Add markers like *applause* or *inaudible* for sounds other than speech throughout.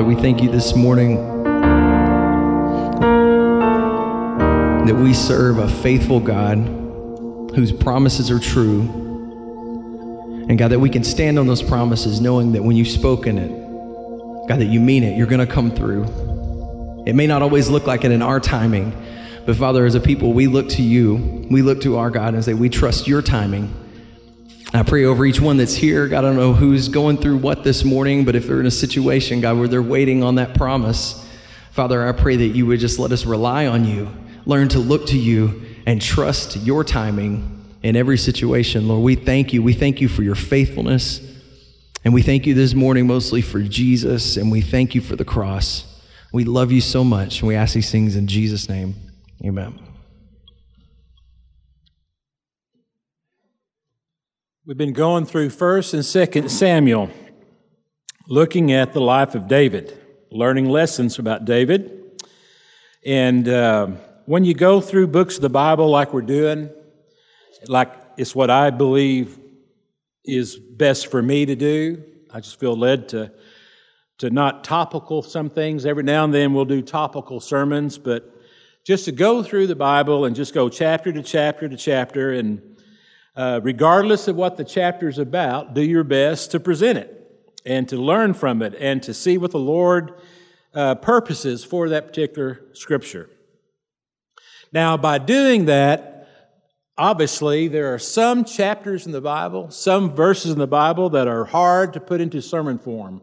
Father, we thank you this morning that we serve a faithful God whose promises are true. And God, that we can stand on those promises knowing that when you've spoken it, God, that you mean it, you're going to come through. It may not always look like it in our timing, but Father, as a people, we look to you. We look to our God and say, we trust your timing. I pray over each one that's here. God, I don't know who's going through what this morning, but if they're in a situation, God, where they're waiting on that promise, Father, I pray that you would just let us rely on you, learn to look to you, and trust your timing in every situation. Lord, we thank you. We thank you for your faithfulness. And we thank you this morning mostly for Jesus, and we thank you for the cross. We love you so much, and we ask these things in Jesus' name. Amen. We've been going through 1st and 2nd Samuel, looking at the life of David, learning lessons about David. And uh, when you go through books of the Bible like we're doing, like it's what I believe is best for me to do, I just feel led to, to not topical some things. Every now and then we'll do topical sermons, but just to go through the Bible and just go chapter to chapter to chapter and uh, regardless of what the chapter is about, do your best to present it and to learn from it and to see what the Lord uh, purposes for that particular scripture. Now, by doing that, obviously, there are some chapters in the Bible, some verses in the Bible that are hard to put into sermon form.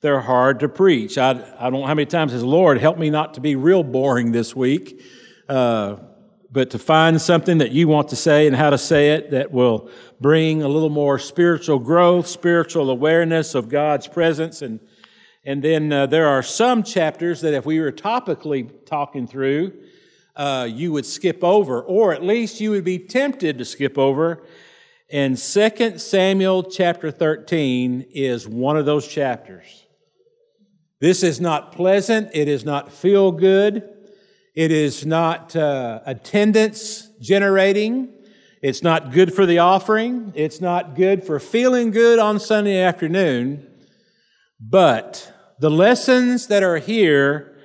They're hard to preach. I, I don't know how many times says, Lord, help me not to be real boring this week. Uh, but to find something that you want to say and how to say it that will bring a little more spiritual growth, spiritual awareness of God's presence. And, and then uh, there are some chapters that if we were topically talking through, uh, you would skip over, or at least you would be tempted to skip over. And 2 Samuel chapter 13 is one of those chapters. This is not pleasant. It is not feel good. It is not uh, attendance generating. It's not good for the offering. It's not good for feeling good on Sunday afternoon. But the lessons that are here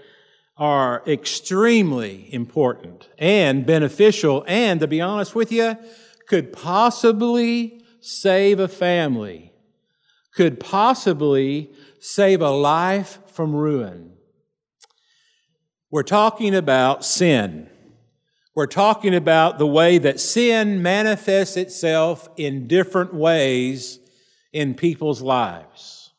are extremely important and beneficial, and to be honest with you, could possibly save a family, could possibly save a life from ruin. We're talking about sin. We're talking about the way that sin manifests itself in different ways in people's lives.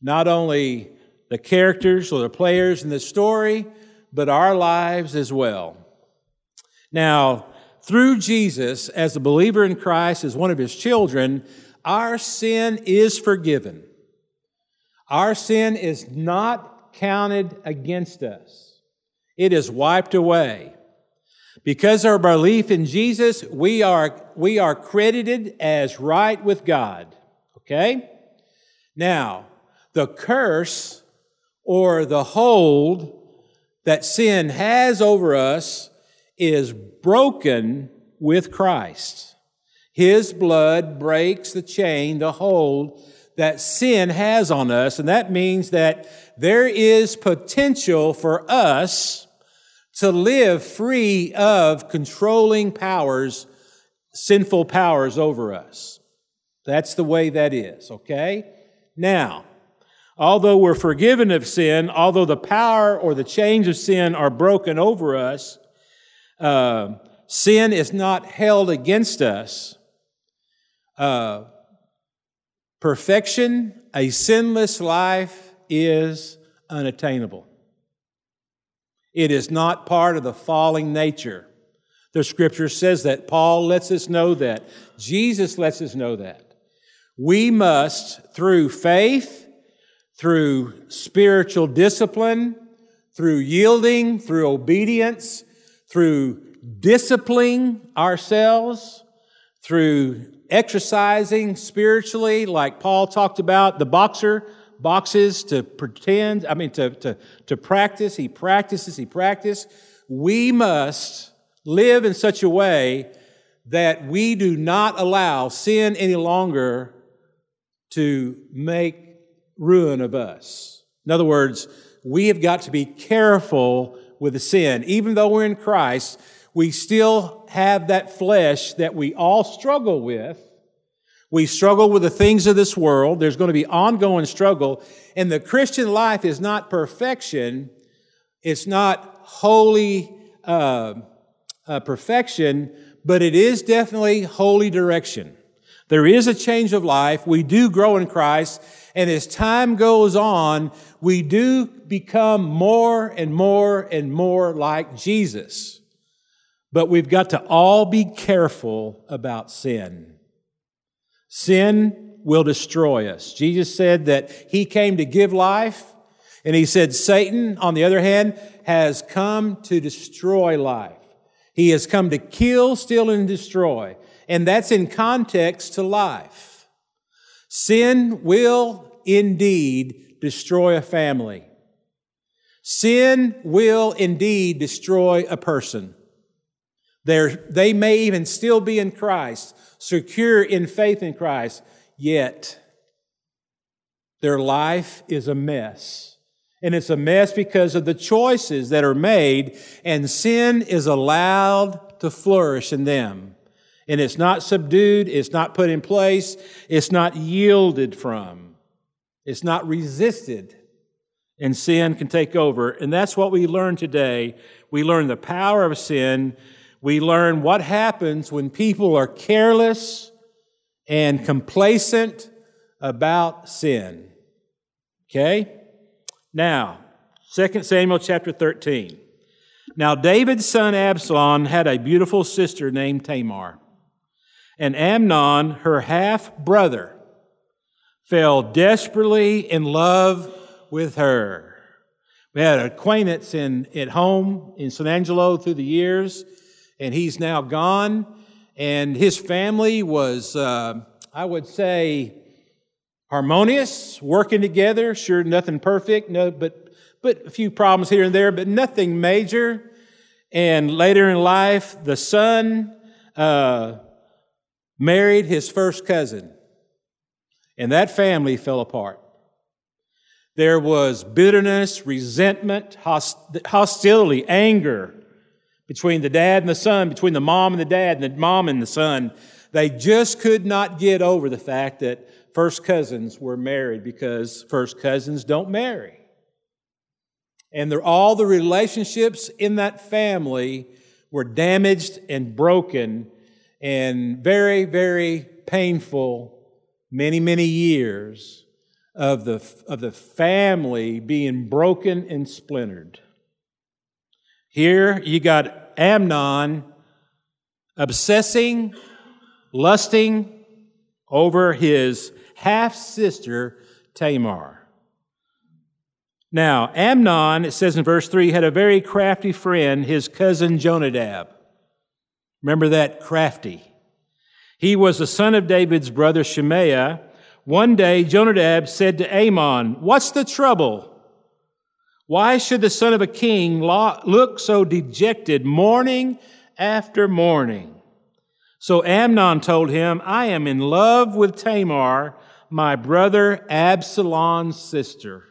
Not only the characters or the players in the story, but our lives as well. Now, through Jesus, as a believer in Christ, as one of his children, our sin is forgiven. Our sin is not counted against us. It is wiped away. Because our belief in Jesus, we are, we are credited as right with God. Okay? Now, the curse or the hold that sin has over us is broken with Christ. His blood breaks the chain, the hold that sin has on us, and that means that there is potential for us to live free of controlling powers, sinful powers over us. That's the way that is, okay? Now, although we're forgiven of sin, although the power or the chains of sin are broken over us, uh, sin is not held against us. Uh, perfection, a sinless life, is unattainable. It is not part of the falling nature. The scripture says that. Paul lets us know that. Jesus lets us know that. We must, through faith, through spiritual discipline, through yielding, through obedience, through disciplining ourselves, through exercising spiritually, like Paul talked about, the boxer boxes to pretend, I mean, to, to, to practice. He practices, he practices. We must live in such a way that we do not allow sin any longer to make ruin of us. In other words, we have got to be careful with the sin. Even though we're in Christ, we still have that flesh that we all struggle with. We struggle with the things of this world. There's going to be ongoing struggle. And the Christian life is not perfection. It's not holy uh, uh, perfection, but it is definitely holy direction. There is a change of life. We do grow in Christ. And as time goes on, we do become more and more and more like Jesus. But we've got to all be careful about sin. Sin will destroy us. Jesus said that he came to give life, and he said Satan, on the other hand, has come to destroy life. He has come to kill, steal, and destroy. And that's in context to life. Sin will indeed destroy a family. Sin will indeed destroy a person. They're, they may even still be in Christ, secure in faith in Christ, yet their life is a mess. And it's a mess because of the choices that are made, and sin is allowed to flourish in them. And it's not subdued, it's not put in place, it's not yielded from, it's not resisted. And sin can take over. And that's what we learn today. We learn the power of sin we learn what happens when people are careless and complacent about sin. Okay? Now, 2 Samuel chapter 13. Now, David's son Absalom had a beautiful sister named Tamar. And Amnon, her half brother, fell desperately in love with her. We had an acquaintance in, at home in San Angelo through the years and he's now gone. And his family was, uh, I would say, harmonious, working together. Sure, nothing perfect, no, but but a few problems here and there, but nothing major. And later in life, the son uh, married his first cousin, and that family fell apart. There was bitterness, resentment, host- hostility, anger, between the dad and the son, between the mom and the dad, and the mom and the son. They just could not get over the fact that first cousins were married because first cousins don't marry. And all the relationships in that family were damaged and broken and very, very painful many, many years of the, of the family being broken and splintered. Here you got Amnon obsessing, lusting over his half sister Tamar. Now, Amnon, it says in verse 3, had a very crafty friend, his cousin Jonadab. Remember that crafty. He was the son of David's brother Shemaiah. One day, Jonadab said to Amnon, What's the trouble? Why should the son of a king look so dejected morning after morning? So Amnon told him, I am in love with Tamar, my brother Absalom's sister.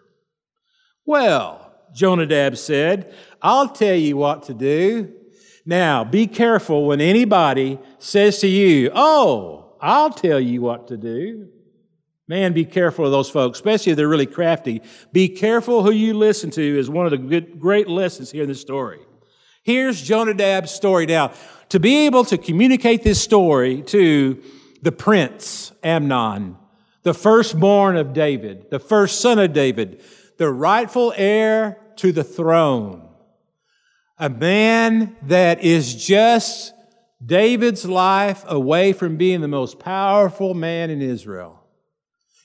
Well, Jonadab said, I'll tell you what to do. Now, be careful when anybody says to you, Oh, I'll tell you what to do. Man, be careful of those folks, especially if they're really crafty. Be careful who you listen to is one of the good, great lessons here in this story. Here's Jonadab's story. Now, to be able to communicate this story to the prince, Amnon, the firstborn of David, the first son of David, the rightful heir to the throne, a man that is just David's life away from being the most powerful man in Israel.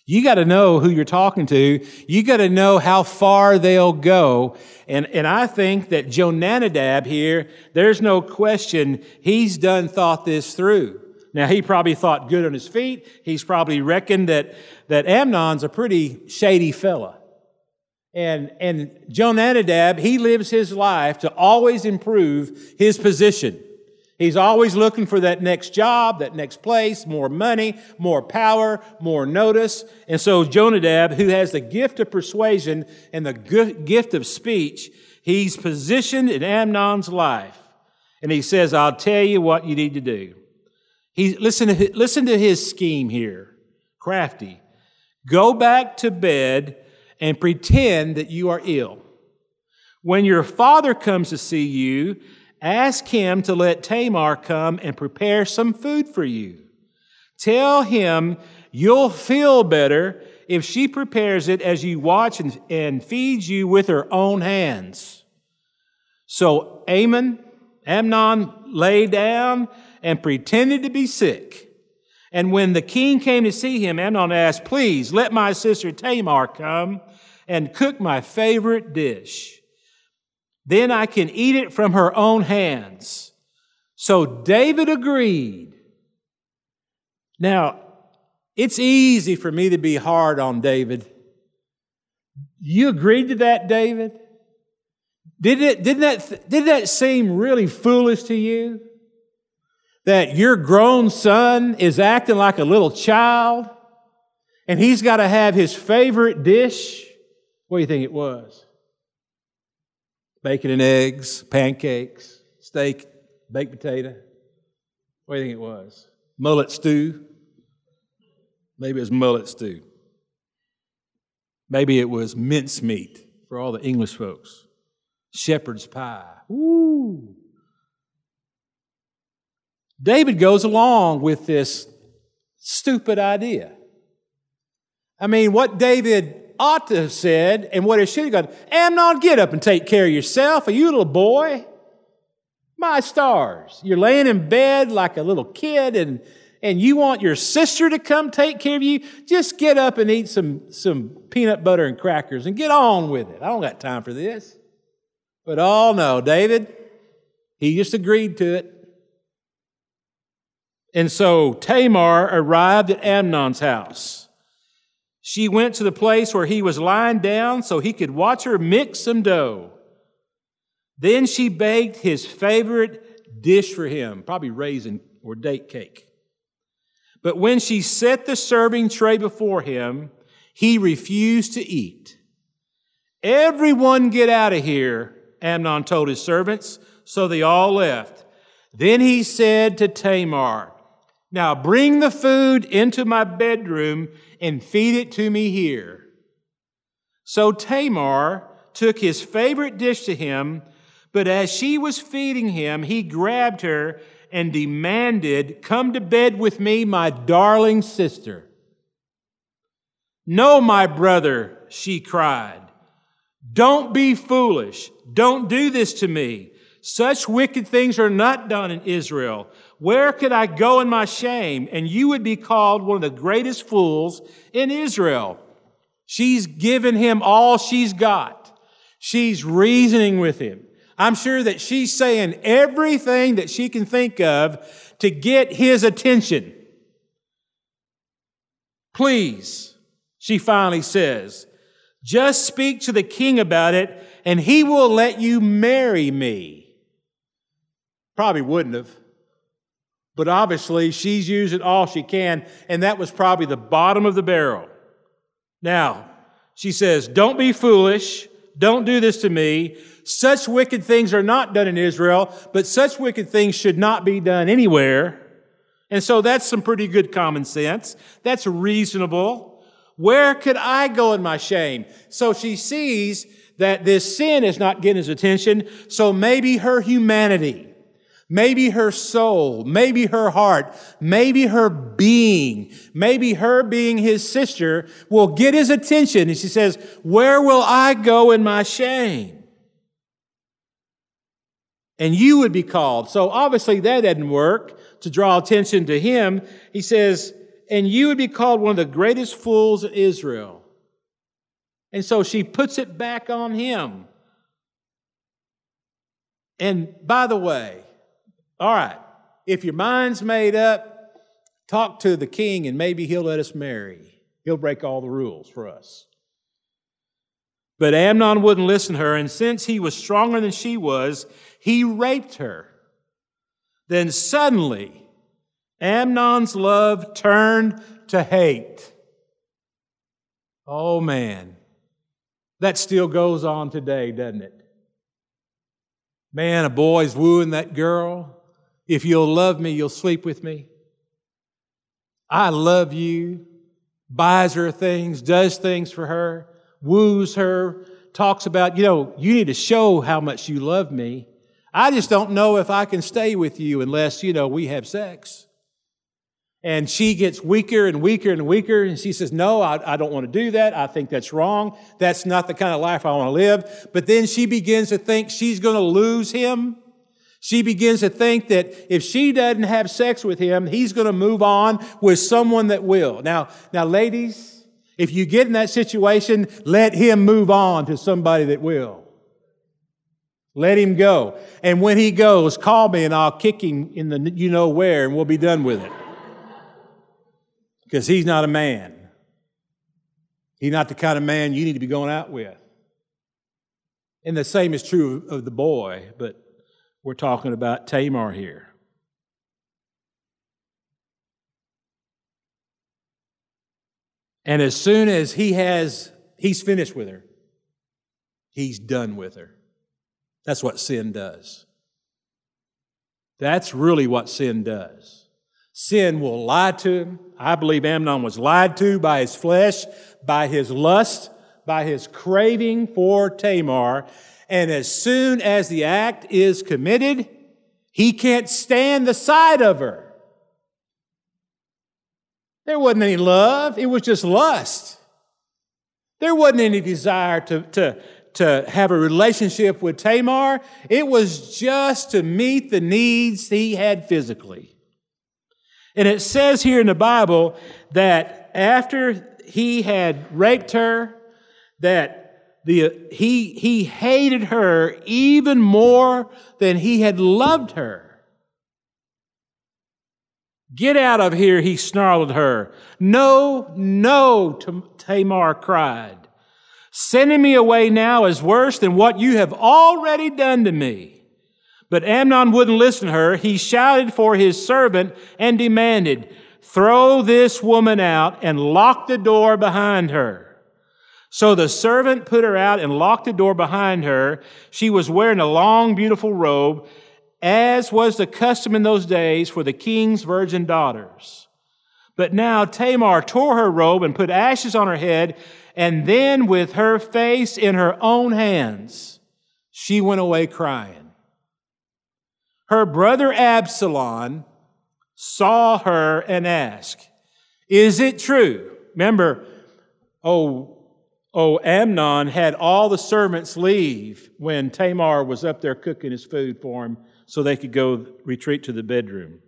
You got to know who you're talking to. You got to know how far they'll go. And, and I think that Jonadab here, there's no question he's done thought this through. Now, he probably thought good on his feet. He's probably reckoned that, that Amnon's a pretty shady fella. And, and Jonadab, he lives his life to always improve his position. He's always looking for that next job, that next place, more money, more power, more notice. And so Jonadab, who has the gift of persuasion and the gift of speech, he's positioned in Amnon's life. And he says, I'll tell you what you need to do. He, listen, to, listen to his scheme here. Crafty. Go back to bed and pretend that you are ill. When your father comes to see you, Ask him to let Tamar come and prepare some food for you. Tell him you'll feel better if she prepares it as you watch and, and feeds you with her own hands. So Amon, Amnon lay down and pretended to be sick. And when the king came to see him, Amnon asked, Please let my sister Tamar come and cook my favorite dish. Then I can eat it from her own hands. So David agreed. Now, it's easy for me to be hard on David. You agreed to that, David? Did it, didn't that, did that seem really foolish to you? That your grown son is acting like a little child and he's got to have his favorite dish? What do you think it was? Bacon and eggs, pancakes, steak, baked potato. What do you think it was? Mullet stew? Maybe it was mullet stew. Maybe it was mincemeat for all the English folks. Shepherd's pie. Woo! David goes along with this stupid idea. I mean, what David ought to have said and what it should have gone, Amnon, get up and take care of yourself. Are you a little boy? My stars. You're laying in bed like a little kid and, and you want your sister to come take care of you. Just get up and eat some, some peanut butter and crackers and get on with it. I don't got time for this. But oh no, David, he just agreed to it. And so Tamar arrived at Amnon's house. She went to the place where he was lying down so he could watch her mix some dough. Then she baked his favorite dish for him, probably raisin or date cake. But when she set the serving tray before him, he refused to eat. Everyone get out of here, Amnon told his servants, so they all left. Then he said to Tamar, Now bring the food into my bedroom and feed it to me here. So Tamar took his favorite dish to him, but as she was feeding him, he grabbed her and demanded, Come to bed with me, my darling sister. No, my brother, she cried. Don't be foolish. Don't do this to me. Such wicked things are not done in Israel. Where could I go in my shame? And you would be called one of the greatest fools in Israel. She's given him all she's got. She's reasoning with him. I'm sure that she's saying everything that she can think of to get his attention. Please, she finally says, just speak to the king about it and he will let you marry me. Probably wouldn't have. But obviously, she's using all she can, and that was probably the bottom of the barrel. Now, she says, Don't be foolish. Don't do this to me. Such wicked things are not done in Israel, but such wicked things should not be done anywhere. And so that's some pretty good common sense. That's reasonable. Where could I go in my shame? So she sees that this sin is not getting his attention, so maybe her humanity maybe her soul, maybe her heart, maybe her being, maybe her being his sister will get his attention. And she says, Where will I go in my shame? And you would be called. So obviously that didn't work to draw attention to him. He says, And you would be called one of the greatest fools in Israel. And so she puts it back on him. And by the way, all right, if your mind's made up, talk to the king and maybe he'll let us marry. He'll break all the rules for us. But Amnon wouldn't listen to her, and since he was stronger than she was, he raped her. Then suddenly, Amnon's love turned to hate. Oh man, that still goes on today, doesn't it? Man, a boy's wooing that girl. If you'll love me, you'll sleep with me. I love you. Buys her things, does things for her, woos her, talks about, you know, you need to show how much you love me. I just don't know if I can stay with you unless, you know, we have sex. And she gets weaker and weaker and weaker. And she says, No, I, I, don't want to do that. I think that's wrong. That's not the kind of life I want to live. But then she begins to think she's going to lose him. She begins to think that if she doesn't have sex with him, he's going to move on with someone that will. Now, now, ladies, if you get in that situation, let him move on to somebody that will. Let him go. And when he goes, call me and I'll kick him in the you know where and we'll be done with it because he's not a man. He's not the kind of man you need to be going out with. And the same is true of the boy, but we're talking about Tamar here. And as soon as he has, he's finished with her, he's done with her. That's what sin does. That's really what sin does. Sin will lie to him. I believe Amnon was lied to by his flesh, by his lust, by his craving for Tamar. And as soon as the act is committed, he can't stand the sight of her. There wasn't any love, it was just lust. There wasn't any desire to, to, to have a relationship with Tamar. It was just to meet the needs he had physically. And it says here in the Bible that after he had raped her, that the, he, he hated her even more than he had loved her. Get out of here, he snarled at her. No, no, Tamar cried. Sending me away now is worse than what you have already done to me. But Amnon wouldn't listen to her. He shouted for his servant and demanded, Throw this woman out and lock the door behind her. So the servant put her out and locked the door behind her. She was wearing a long, beautiful robe, as was the custom in those days for the king's virgin daughters. But now Tamar tore her robe and put ashes on her head, and then with her face in her own hands, she went away crying. Her brother Absalom saw her and asked, Is it true? Remember, oh, oh, Amnon had all the servants leave when Tamar was up there cooking his food for him so they could go retreat to the bedroom.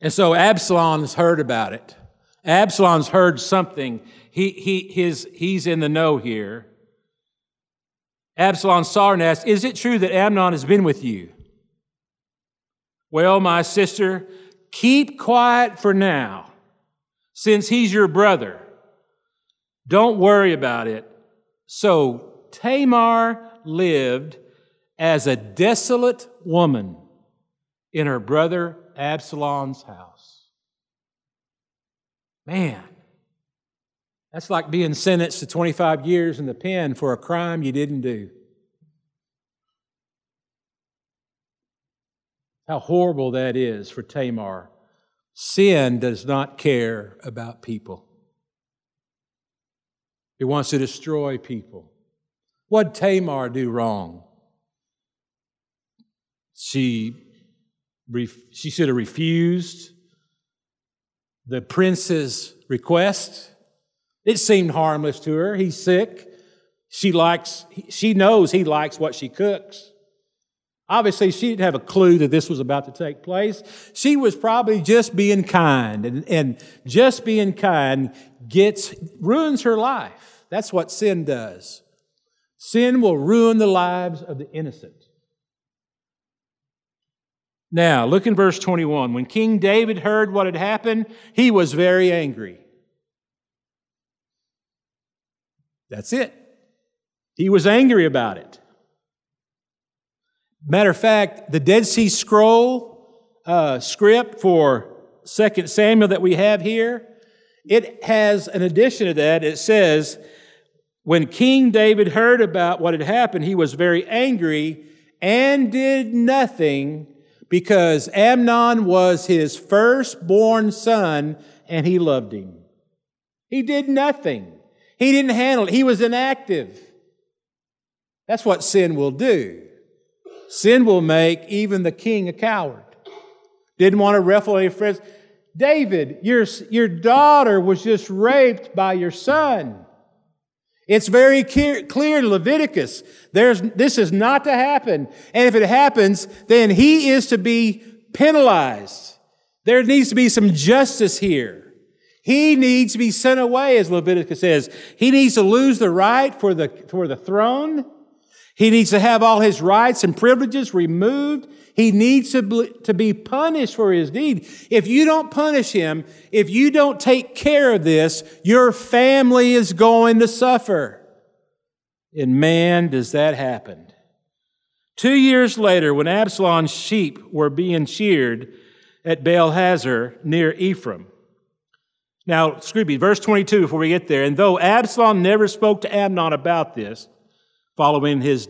And so Absalom's heard about it. Absalom's heard something. He, he, his, he's in the know here. Absalom saw and asked, Is it true that Amnon has been with you? Well, my sister, keep quiet for now, since he's your brother. Don't worry about it. So Tamar lived as a desolate woman in her brother Absalom's house. Man, that's like being sentenced to 25 years in the pen for a crime you didn't do. How horrible that is for Tamar. Sin does not care about people. It wants to destroy people. What Tamar do wrong? She, she should have refused the prince's request. It seemed harmless to her. He's sick. She likes, she knows he likes what she cooks. Obviously, she didn't have a clue that this was about to take place. She was probably just being kind, and, and just being kind gets, ruins her life. That's what sin does. Sin will ruin the lives of the innocent. Now, look in verse 21. When King David heard what had happened, he was very angry. That's it. He was angry about it. Matter of fact, the Dead Sea Scroll uh, script for 2 Samuel that we have here, it has an addition to that. It says, when King David heard about what had happened, he was very angry and did nothing because Amnon was his firstborn son and he loved him. He did nothing. He didn't handle it. He was inactive. That's what sin will do. Sin will make even the king a coward. Didn't want to ruffle any friends. David, your, your daughter was just raped by your son. It's very clear, in Leviticus. There's, this is not to happen. And if it happens, then he is to be penalized. There needs to be some justice here. He needs to be sent away, as Leviticus says. He needs to lose the right for the, for the throne. He needs to have all his rights and privileges removed. He needs to be, to be punished for his deed. If you don't punish him, if you don't take care of this, your family is going to suffer. And man, does that happen. Two years later, when Absalom's sheep were being sheared at Baal Hazor near Ephraim. Now, excuse me, verse 22 before we get there. And though Absalom never spoke to Amnon about this, following his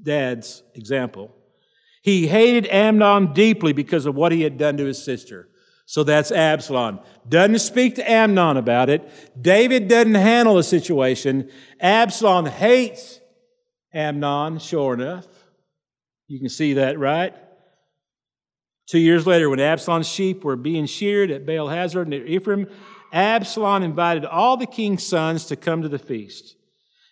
dad's example. He hated Amnon deeply because of what he had done to his sister. So that's Absalom. Doesn't speak to Amnon about it. David doesn't handle the situation. Absalom hates Amnon, sure enough. You can see that, right? Two years later, when Absalom's sheep were being sheared at Baal Hazor near Ephraim, Absalom invited all the king's sons to come to the feast.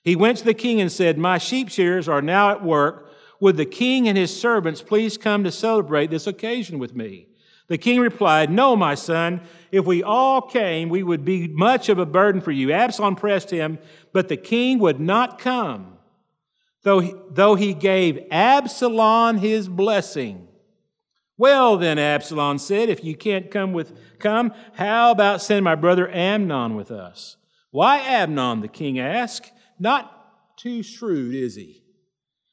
He went to the king and said, My sheep shearers are now at work. Would the king and his servants please come to celebrate this occasion with me? The king replied, No, my son. If we all came, we would be much of a burden for you. Absalom pressed him, but the king would not come, though he, though he gave Absalom his blessing. Well, then, Absalom said, If you can't come with come, how about send my brother Amnon with us? Why Amnon? the king asked. Not too shrewd, is he?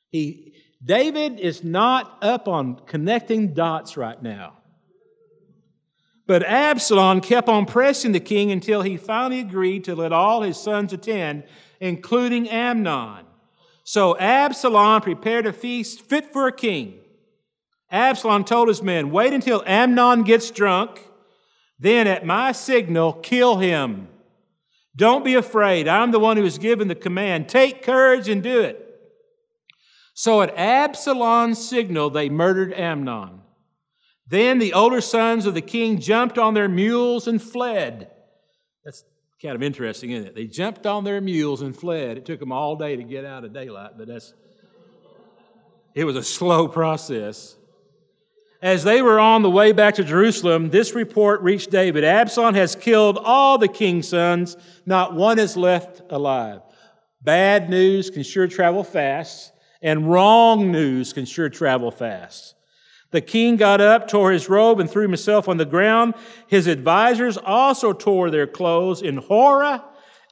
He David is not up on connecting dots right now. But Absalom kept on pressing the king until he finally agreed to let all his sons attend, including Amnon. So Absalom prepared a feast fit for a king. Absalom told his men, Wait until Amnon gets drunk, then at my signal, kill him. Don't be afraid. I'm the one who has given the command. Take courage and do it. So at Absalom's signal, they murdered Amnon. Then the older sons of the king jumped on their mules and fled. That's kind of interesting, isn't it? They jumped on their mules and fled. It took them all day to get out of daylight, but that's it was a slow process. As they were on the way back to Jerusalem, this report reached David Absalom has killed all the king's sons, not one is left alive. Bad news can sure travel fast, and wrong news can sure travel fast. The king got up, tore his robe, and threw himself on the ground. His advisors also tore their clothes in horror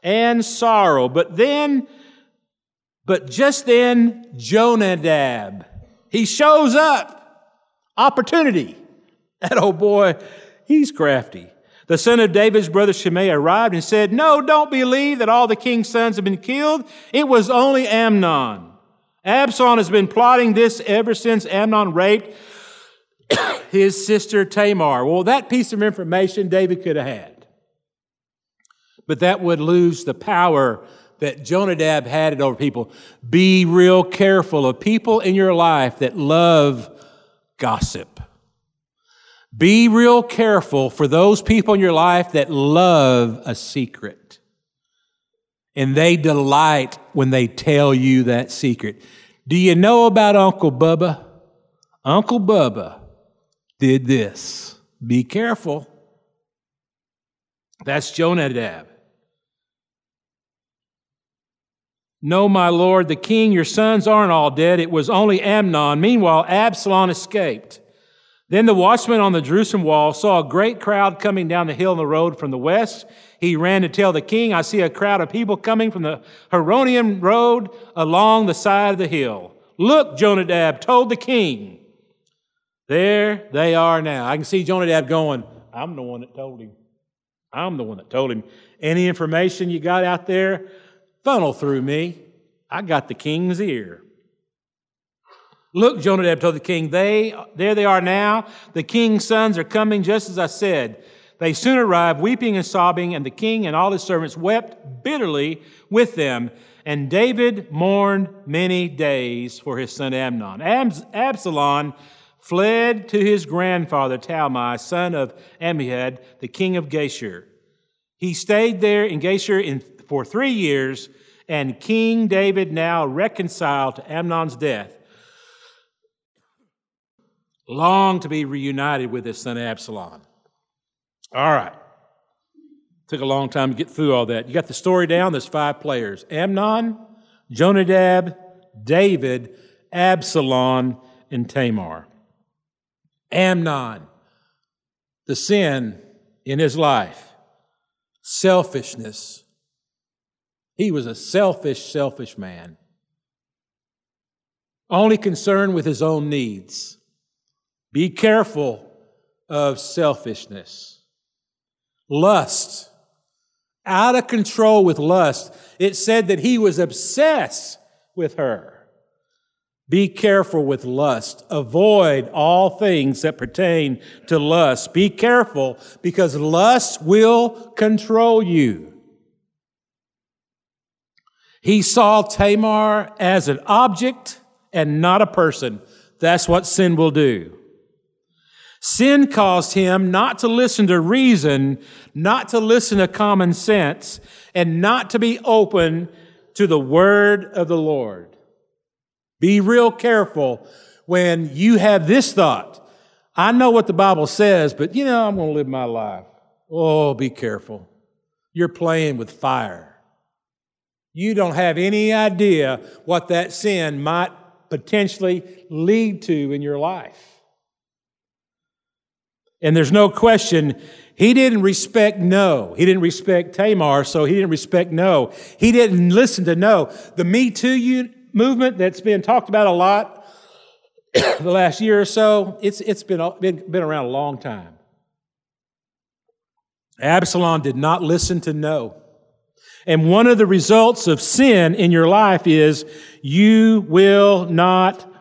and sorrow. But then, but just then, Jonadab, he shows up. Opportunity. That old boy, he's crafty. The son of David's brother Shimei arrived and said, No, don't believe that all the king's sons have been killed. It was only Amnon. Absalom has been plotting this ever since Amnon raped *coughs* his sister Tamar. Well, that piece of information David could have had. But that would lose the power that Jonadab had it over people. Be real careful of people in your life that love gossip. Be real careful for those people in your life that love a secret. And they delight when they tell you that secret. Do you know about Uncle Bubba? Uncle Bubba did this. Be careful. That's Jonadab. No, my lord, the king, your sons aren't all dead. It was only Amnon. Meanwhile, Absalom escaped. Then the watchman on the Jerusalem wall saw a great crowd coming down the hill on the road from the west. He ran to tell the king, I see a crowd of people coming from the Horonaim road along the side of the hill. Look, Jonadab told the king. There they are now. I can see Jonadab going, I'm the one that told him. I'm the one that told him. Any information you got out there, funnel through me. I got the king's ear. Look, Jonadab told the king, they, there they are now. The king's sons are coming just as I said. They soon arrived, weeping and sobbing, and the king and all his servants wept bitterly with them. And David mourned many days for his son Amnon. Absalom fled to his grandfather Talmai, son of Ammihud, the king of Geshur. He stayed there in Geshur in, for three years, and King David now reconciled to Amnon's death longed to be reunited with his son Absalom. All right. Took a long time to get through all that. You got the story down. There's five players Amnon, Jonadab, David, Absalom, and Tamar. Amnon, the sin in his life, selfishness. He was a selfish, selfish man, only concerned with his own needs. Be careful of selfishness. Lust. Out of control with lust. It said that he was obsessed with her. Be careful with lust. Avoid all things that pertain to lust. Be careful because lust will control you. He saw Tamar as an object and not a person. That's what sin will do. Sin caused him not to listen to reason, not to listen to common sense, and not to be open to the word of the Lord. Be real careful when you have this thought. I know what the Bible says, but you know, I'm going to live my life. Oh, be careful. You're playing with fire. You don't have any idea what that sin might potentially lead to in your life. And there's no question, he didn't respect no. He didn't respect Tamar, so he didn't respect no. He didn't listen to no. The Me Too movement that's been talked about a lot *coughs* the last year or so, it's, it's been, been, been around a long time. Absalom did not listen to no. And one of the results of sin in your life is you will not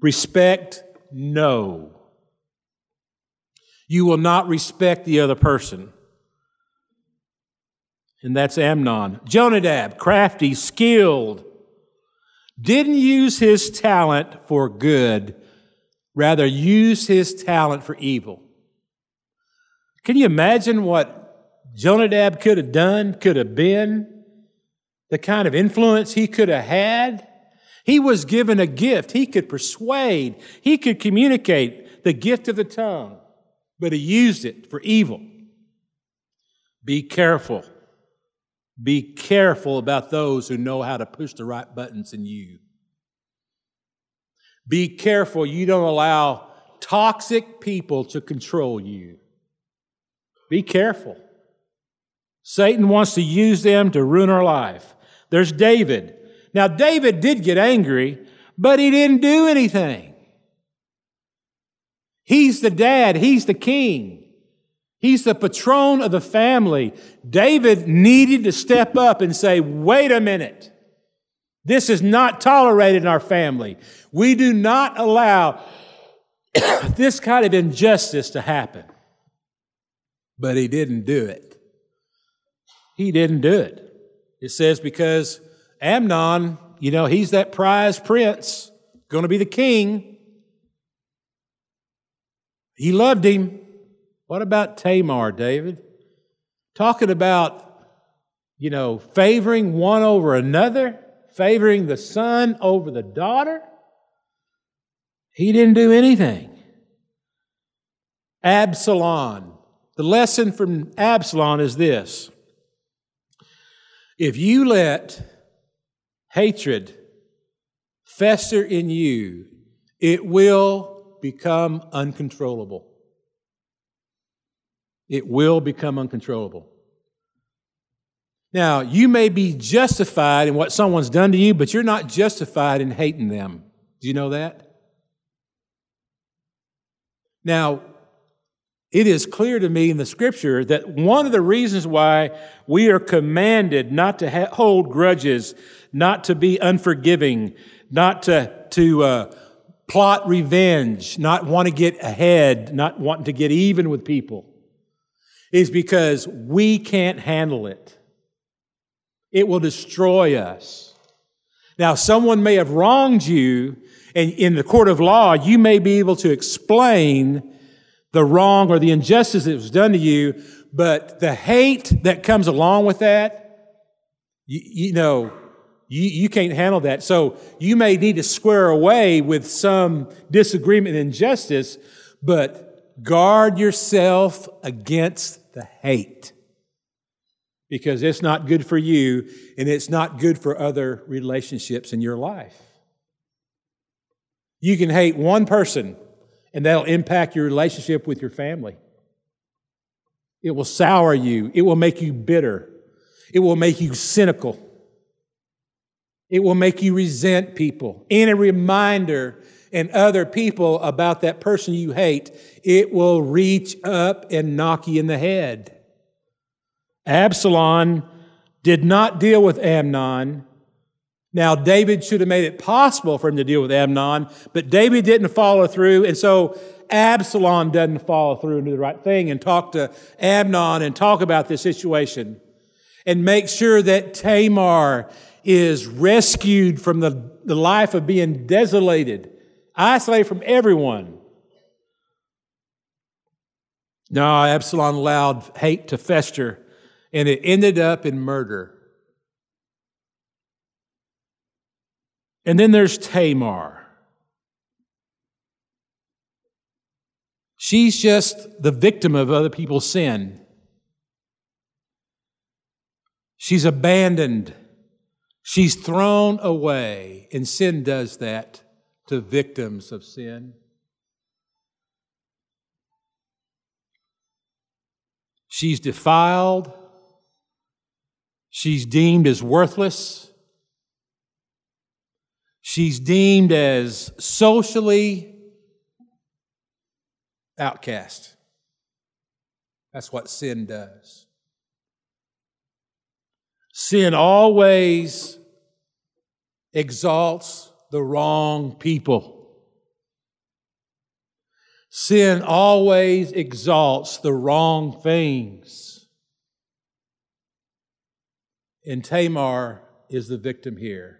respect no. You will not respect the other person. And that's Amnon. Jonadab, crafty, skilled, didn't use his talent for good, rather, used his talent for evil. Can you imagine what Jonadab could have done, could have been? The kind of influence he could have had? He was given a gift. He could persuade, he could communicate the gift of the tongue but he used it for evil. Be careful. Be careful about those who know how to push the right buttons in you. Be careful you don't allow toxic people to control you. Be careful. Satan wants to use them to ruin our life. There's David. Now, David did get angry, but he didn't do anything. He's the dad. He's the king. He's the patron of the family. David needed to step up and say, wait a minute. This is not tolerated in our family. We do not allow *coughs* this kind of injustice to happen. But he didn't do it. He didn't do it. It says because Amnon, you know, he's that prize prince, going to be the king. He loved him. What about Tamar, David? Talking about, you know, favoring one over another, favoring the son over the daughter. He didn't do anything. Absalom. The lesson from Absalom is this if you let hatred fester in you, it will become uncontrollable. It will become uncontrollable. Now, you may be justified in what someone's done to you, but you're not justified in hating them. Do you know that? Now, it is clear to me in the scripture that one of the reasons why we are commanded not to ha- hold grudges, not to be unforgiving, not to, to uh, plot revenge, not want to get ahead, not wanting to get even with people, is because we can't handle it. It will destroy us. Now, someone may have wronged you, and in the court of law, you may be able to explain the wrong or the injustice that was done to you, but the hate that comes along with that, you, you know, you, you can't handle that. So you may need to square away with some disagreement and injustice, but guard yourself against the hate because it's not good for you and it's not good for other relationships in your life. You can hate one person and that'll impact your relationship with your family. It will sour you. It will make you bitter. It will make you cynical. It will make you resent people. And a reminder and other people about that person you hate, it will reach up and knock you in the head. Absalom did not deal with Amnon. Now, David should have made it possible for him to deal with Amnon, but David didn't follow through, and so Absalom doesn't follow through and do the right thing and talk to Amnon and talk about this situation and make sure that Tamar is rescued from the, the life of being desolated, isolated from everyone. No, Absalom allowed hate to fester, and it ended up in murder. And then there's Tamar. She's just the victim of other people's sin. She's abandoned. She's thrown away. And sin does that to victims of sin. She's defiled. She's deemed as worthless. She's deemed as socially outcast. That's what sin does. Sin always exalts the wrong people. Sin always exalts the wrong things. And Tamar is the victim here.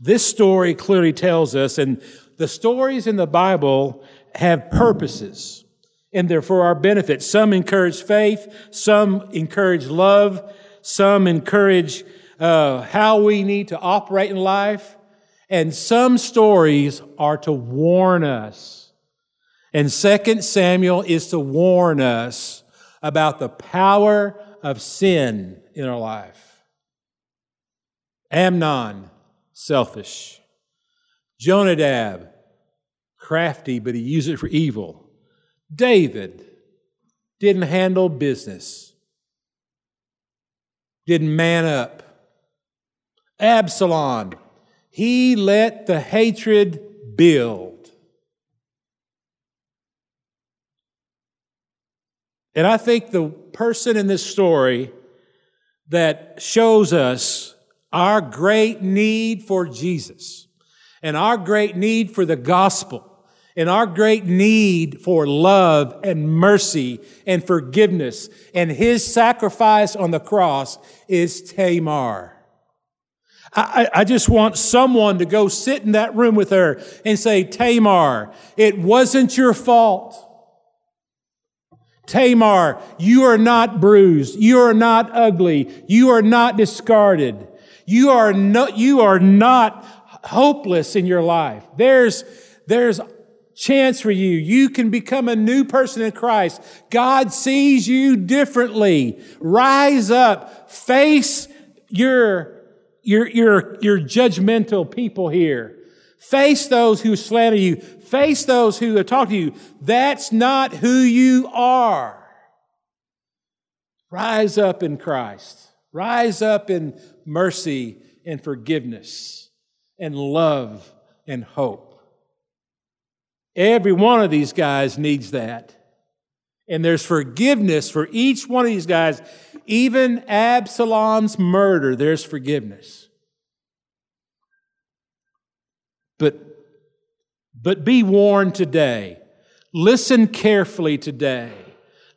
This story clearly tells us, and the stories in the Bible have purposes, and they're for our benefit. Some encourage faith, some encourage love, some encourage uh, how we need to operate in life, and some stories are to warn us. And Second Samuel is to warn us about the power of sin in our life. Amnon selfish. Jonadab, crafty, but he used it for evil. David didn't handle business, didn't man up. Absalom, he let the hatred build. And I think the person in this story that shows us our great need for Jesus and our great need for the gospel and our great need for love and mercy and forgiveness and his sacrifice on the cross is Tamar. I, I, just want someone to go sit in that room with her and say, Tamar, it wasn't your fault. Tamar, you are not bruised. You are not ugly. You are not discarded. You are not, you are not hopeless in your life. There's, there's chance for you. You can become a new person in Christ. God sees you differently. Rise up. Face your, your, your, your judgmental people here. Face those who slander you. Face those who talk to you. That's not who you are. Rise up in Christ. Rise up in mercy and forgiveness and love and hope. Every one of these guys needs that. And there's forgiveness for each one of these guys. Even Absalom's murder, there's forgiveness. But, but be warned today. Listen carefully today.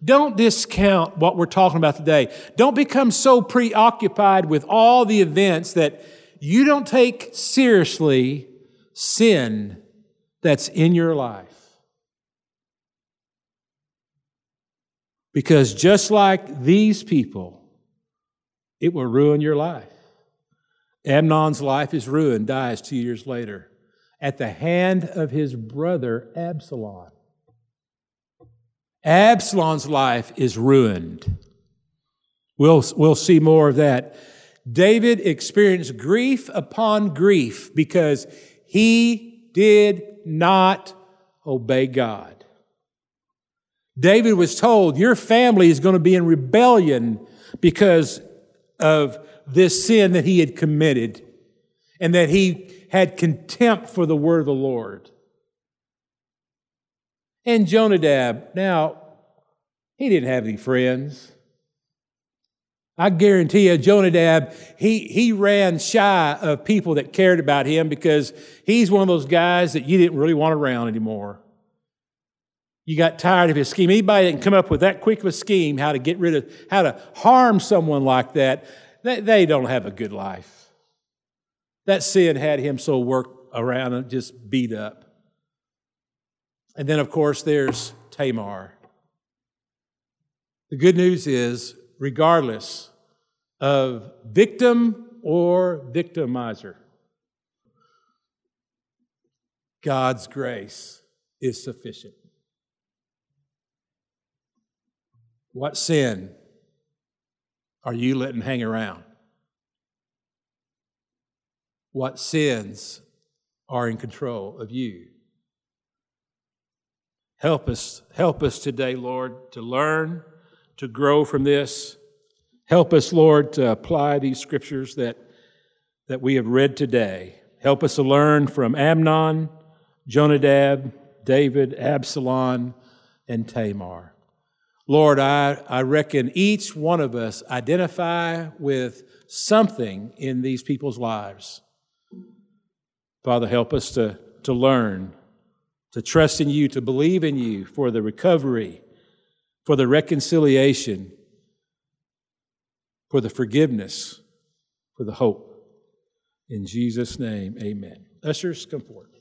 Don't discount what we're talking about today. Don't become so preoccupied with all the events that you don't take seriously sin that's in your life. Because just like these people, it will ruin your life. Amnon's life is ruined, dies two years later at the hand of his brother Absalom. Absalom's life is ruined. We'll, we'll see more of that. David experienced grief upon grief because he did not obey God. David was told, Your family is going to be in rebellion because of this sin that he had committed and that he had contempt for the word of the Lord. And Jonadab, now, he didn't have any friends. I guarantee you, Jonadab, he, he ran shy of people that cared about him because he's one of those guys that you didn't really want around anymore. You got tired of his scheme. Anybody that can come up with that quick of a scheme, how to get rid of, how to harm someone like that, they, they don't have a good life. That sin had him so worked around and just beat up. And then, of course, there's Tamar. The good news is regardless of victim or victimizer. God's grace is sufficient. What sin are you letting hang around? What sins are in control of you? Help us, help us today, Lord, to learn to grow from this. Help us, Lord, to apply these scriptures that, that we have read today. Help us to learn from Amnon, Jonadab, David, Absalom, and Tamar. Lord, I, I reckon each one of us identify with something in these people's lives. Father, help us to, to learn, to trust in you, to believe in you for the recovery for the reconciliation, for the forgiveness, for the hope. In Jesus' name, amen. Ushers, come forward.